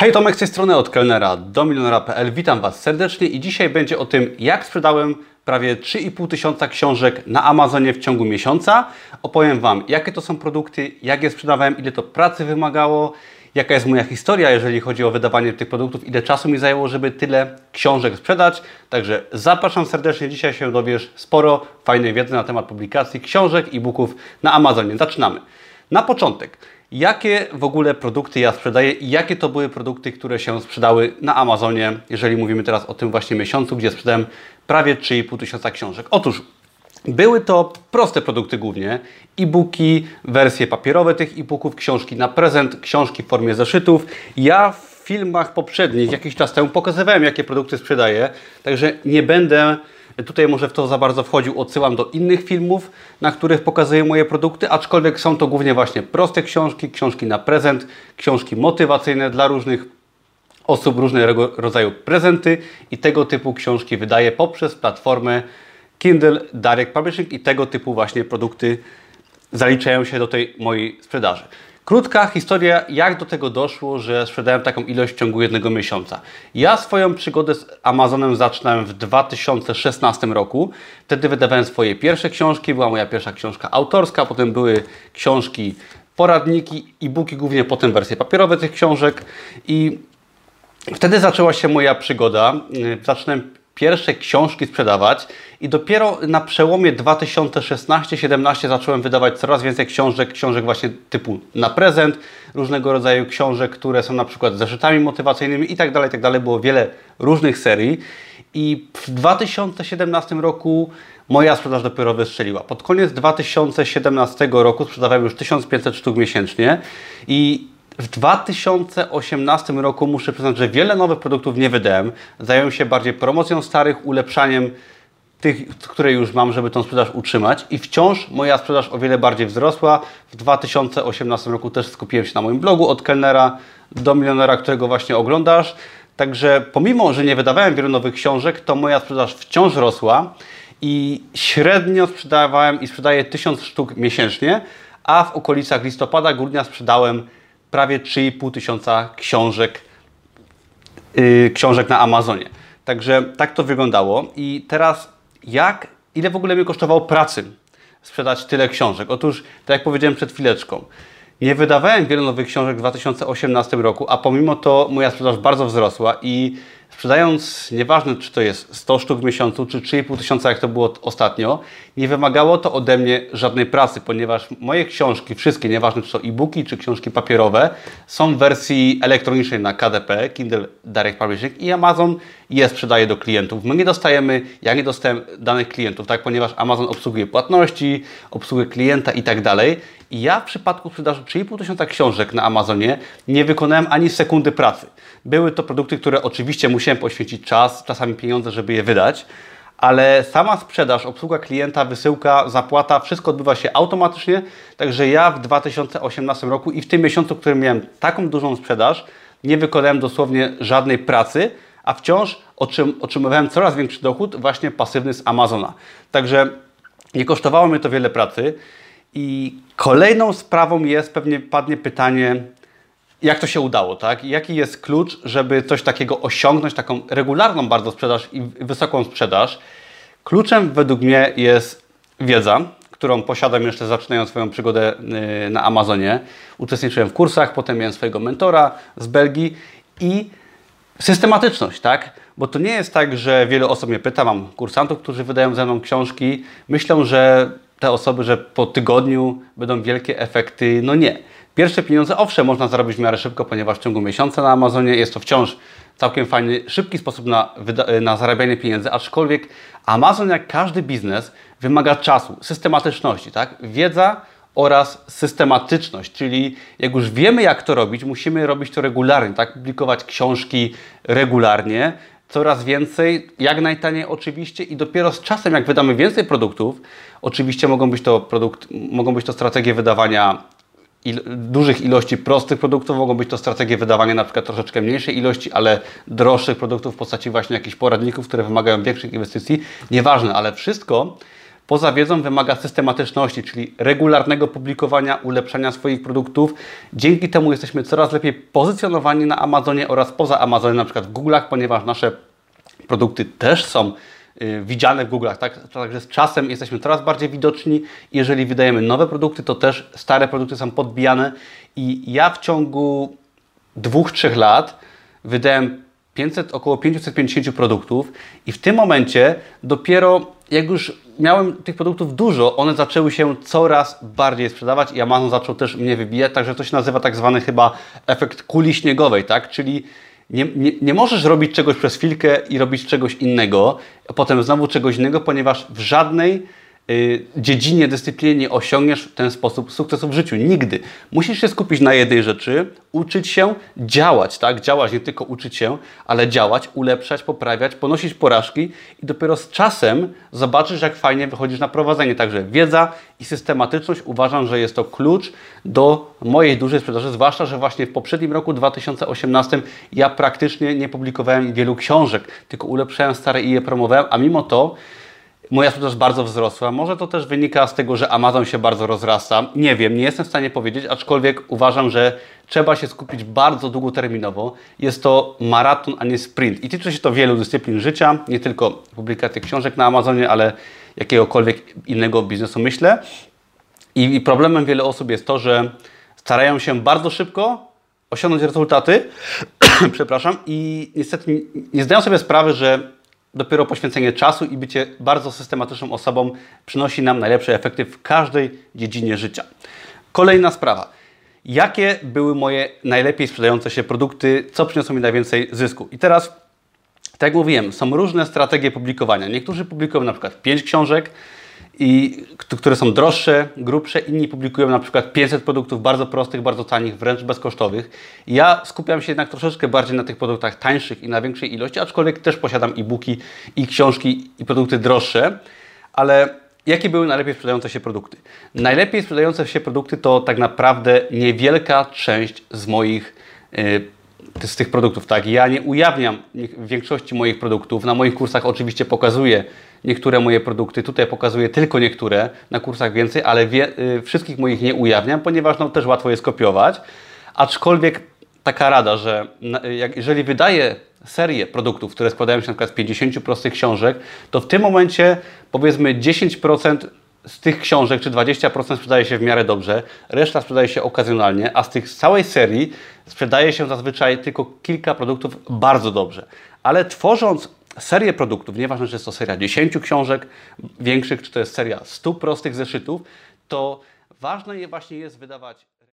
Hej, Tomek z tej strony od kelnera do milionera.pl. Witam Was serdecznie i dzisiaj będzie o tym, jak sprzedałem prawie 3,5 tysiąca książek na Amazonie w ciągu miesiąca. Opowiem Wam, jakie to są produkty, jak je sprzedawałem, ile to pracy wymagało, jaka jest moja historia, jeżeli chodzi o wydawanie tych produktów, ile czasu mi zajęło, żeby tyle książek sprzedać. Także zapraszam serdecznie, dzisiaj się dowiesz sporo fajnej wiedzy na temat publikacji książek, e-booków na Amazonie. Zaczynamy. Na początek, jakie w ogóle produkty ja sprzedaję i jakie to były produkty, które się sprzedały na Amazonie, jeżeli mówimy teraz o tym właśnie miesiącu, gdzie sprzedałem prawie 3,5 tysiąca książek. Otóż były to proste produkty głównie, e-booki, wersje papierowe tych e-booków, książki na prezent, książki w formie zeszytów. Ja w filmach poprzednich, jakiś czas temu pokazywałem, jakie produkty sprzedaję, także nie będę tutaj może w to za bardzo wchodził, odsyłam do innych filmów, na których pokazuję moje produkty, aczkolwiek są to głównie właśnie proste książki, książki na prezent, książki motywacyjne dla różnych osób, różnego rodzaju prezenty i tego typu książki wydaję poprzez platformę Kindle Direct Publishing i tego typu właśnie produkty zaliczają się do tej mojej sprzedaży. Krótka historia, jak do tego doszło, że sprzedałem taką ilość w ciągu jednego miesiąca. Ja swoją przygodę z Amazonem zaczynałem w 2016 roku. Wtedy wydawałem swoje pierwsze książki, była moja pierwsza książka autorska, potem były książki, poradniki, e-booki, głównie potem wersje papierowe tych książek i wtedy zaczęła się moja przygoda. Zaczynałem pierwsze książki sprzedawać i dopiero na przełomie 2016-17 zacząłem wydawać coraz więcej książek, książek właśnie typu na prezent, różnego rodzaju książek, które są na przykład zeszytami motywacyjnymi i tak dalej, tak dalej. Było wiele różnych serii i w 2017 roku moja sprzedaż dopiero wystrzeliła. Pod koniec 2017 roku sprzedawałem już 1500 sztuk miesięcznie i w 2018 roku muszę przyznać, że wiele nowych produktów nie wydałem. Zająłem się bardziej promocją starych, ulepszaniem tych, które już mam, żeby tą sprzedaż utrzymać i wciąż moja sprzedaż o wiele bardziej wzrosła. W 2018 roku też skupiłem się na moim blogu od kelnera do milionera, którego właśnie oglądasz. Także pomimo, że nie wydawałem wielu nowych książek, to moja sprzedaż wciąż rosła i średnio sprzedawałem i sprzedaję 1000 sztuk miesięcznie, a w okolicach listopada, grudnia sprzedałem prawie 3,5 tysiąca książek, yy, książek na Amazonie. Także tak to wyglądało. I teraz jak, ile w ogóle mi kosztowało pracy sprzedać tyle książek? Otóż, tak jak powiedziałem przed chwileczką, nie wydawałem wielu nowych książek w 2018 roku, a pomimo to moja sprzedaż bardzo wzrosła i sprzedając, nieważne czy to jest 100 sztuk w miesiącu, czy 3,5 tysiąca, jak to było ostatnio, nie wymagało to ode mnie żadnej pracy, ponieważ moje książki, wszystkie, nieważne czy to e-booki, czy książki papierowe, są w wersji elektronicznej na KDP, Kindle Direct Publishing i Amazon je sprzedaje do klientów. My nie dostajemy, ja nie dostałem danych klientów, tak, ponieważ Amazon obsługuje płatności, obsługuje klienta i tak dalej. I ja w przypadku sprzedaży 3,5 tysiąca książek na Amazonie nie wykonałem ani sekundy pracy. Były to produkty, które oczywiście musiałem poświęcić czas, czasami pieniądze, żeby je wydać, ale sama sprzedaż, obsługa klienta, wysyłka, zapłata, wszystko odbywa się automatycznie. Także ja w 2018 roku i w tym miesiącu, w którym miałem taką dużą sprzedaż, nie wykonałem dosłownie żadnej pracy, a wciąż otrzymywałem coraz większy dochód właśnie pasywny z Amazona. Także nie kosztowało mnie to wiele pracy. I kolejną sprawą jest, pewnie padnie pytanie, jak to się udało, tak? Jaki jest klucz, żeby coś takiego osiągnąć, taką regularną bardzo sprzedaż i wysoką sprzedaż? Kluczem według mnie jest wiedza, którą posiadam jeszcze zaczynając swoją przygodę y, na Amazonie. Uczestniczyłem w kursach, potem miałem swojego mentora z Belgii i systematyczność, tak? Bo to nie jest tak, że wiele osób mnie pyta, mam kursantów, którzy wydają ze mną książki, myślą, że te osoby, że po tygodniu będą wielkie efekty. No nie. Pierwsze pieniądze, owszem, można zarobić w miarę szybko, ponieważ w ciągu miesiąca na Amazonie jest to wciąż całkiem fajny, szybki sposób na, na zarabianie pieniędzy, aczkolwiek Amazon, jak każdy biznes, wymaga czasu, systematyczności, tak? Wiedza oraz systematyczność, czyli jak już wiemy, jak to robić, musimy robić to regularnie, tak? Publikować książki regularnie, coraz więcej, jak najtaniej oczywiście i dopiero z czasem, jak wydamy więcej produktów, oczywiście mogą być to, produkt, mogą być to strategie wydawania il, dużych ilości prostych produktów, mogą być to strategie wydawania na przykład troszeczkę mniejszej ilości, ale droższych produktów w postaci właśnie jakichś poradników, które wymagają większych inwestycji. Nieważne, ale wszystko poza wiedzą wymaga systematyczności, czyli regularnego publikowania, ulepszania swoich produktów. Dzięki temu jesteśmy coraz lepiej pozycjonowani na Amazonie oraz poza Amazonem, na przykład w Google'ach, ponieważ nasze produkty też są y, widziane w Google'ach, tak? Także z czasem jesteśmy coraz bardziej widoczni. Jeżeli wydajemy nowe produkty, to też stare produkty są podbijane i ja w ciągu dwóch, trzech lat wydałem 500, około 550 produktów i w tym momencie dopiero jak już miałem tych produktów dużo, one zaczęły się coraz bardziej sprzedawać i Amazon zaczął też mnie wybijać, także to się nazywa tak zwany chyba efekt kuli śniegowej, tak? Czyli nie, nie, nie możesz robić czegoś przez chwilkę i robić czegoś innego, a potem znowu czegoś innego, ponieważ w żadnej dziedzinie, dyscyplinie nie osiągniesz w ten sposób sukcesu w życiu. Nigdy. Musisz się skupić na jednej rzeczy, uczyć się, działać, tak? Działać, nie tylko uczyć się, ale działać, ulepszać, poprawiać, ponosić porażki i dopiero z czasem zobaczysz, jak fajnie wychodzisz na prowadzenie. Także wiedza i systematyczność uważam, że jest to klucz do mojej dużej sprzedaży, zwłaszcza, że właśnie w poprzednim roku 2018 ja praktycznie nie publikowałem wielu książek, tylko ulepszałem stare i je promowałem, a mimo to moja sprzedaż bardzo wzrosła. Może to też wynika z tego, że Amazon się bardzo rozrasta. Nie wiem, nie jestem w stanie powiedzieć, aczkolwiek uważam, że trzeba się skupić bardzo długoterminowo. Jest to maraton, a nie sprint. I tyczy się to wielu dyscyplin życia, nie tylko publikacji książek na Amazonie, ale jakiegokolwiek innego biznesu, myślę. I, I problemem wielu osób jest to, że starają się bardzo szybko osiągnąć rezultaty, przepraszam, i niestety nie zdają sobie sprawy, że dopiero poświęcenie czasu i bycie bardzo systematyczną osobą przynosi nam najlepsze efekty w każdej dziedzinie życia. Kolejna sprawa. Jakie były moje najlepiej sprzedające się produkty, co przyniosło mi najwięcej zysku? I teraz, tak jak mówiłem, są różne strategie publikowania. Niektórzy publikują na przykład 5 książek, i które są droższe, grubsze. Inni publikują na przykład 500 produktów bardzo prostych, bardzo tanich, wręcz bezkosztowych. Ja skupiam się jednak troszeczkę bardziej na tych produktach tańszych i na większej ilości, aczkolwiek też posiadam e-booki i książki i produkty droższe. Ale jakie były najlepiej sprzedające się produkty? Najlepiej sprzedające się produkty to tak naprawdę niewielka część z moich yy, z tych produktów. Tak, ja nie ujawniam większości moich produktów. Na moich kursach oczywiście pokazuję niektóre moje produkty. Tutaj pokazuję tylko niektóre, na kursach więcej, ale wie, y, wszystkich moich nie ujawniam, ponieważ no, też łatwo je skopiować. Aczkolwiek taka rada, że jak, jeżeli wydaję serię produktów, które składają się na przykład z 50 prostych książek, to w tym momencie powiedzmy 10% z tych książek, czy 20% sprzedaje się w miarę dobrze, reszta sprzedaje się okazjonalnie, a z tych całej serii sprzedaje się zazwyczaj tylko kilka produktów bardzo dobrze. Ale tworząc serię produktów, nieważne, czy jest to seria 10 książek większych, czy to jest seria 100 prostych zeszytów, to ważne właśnie jest wydawać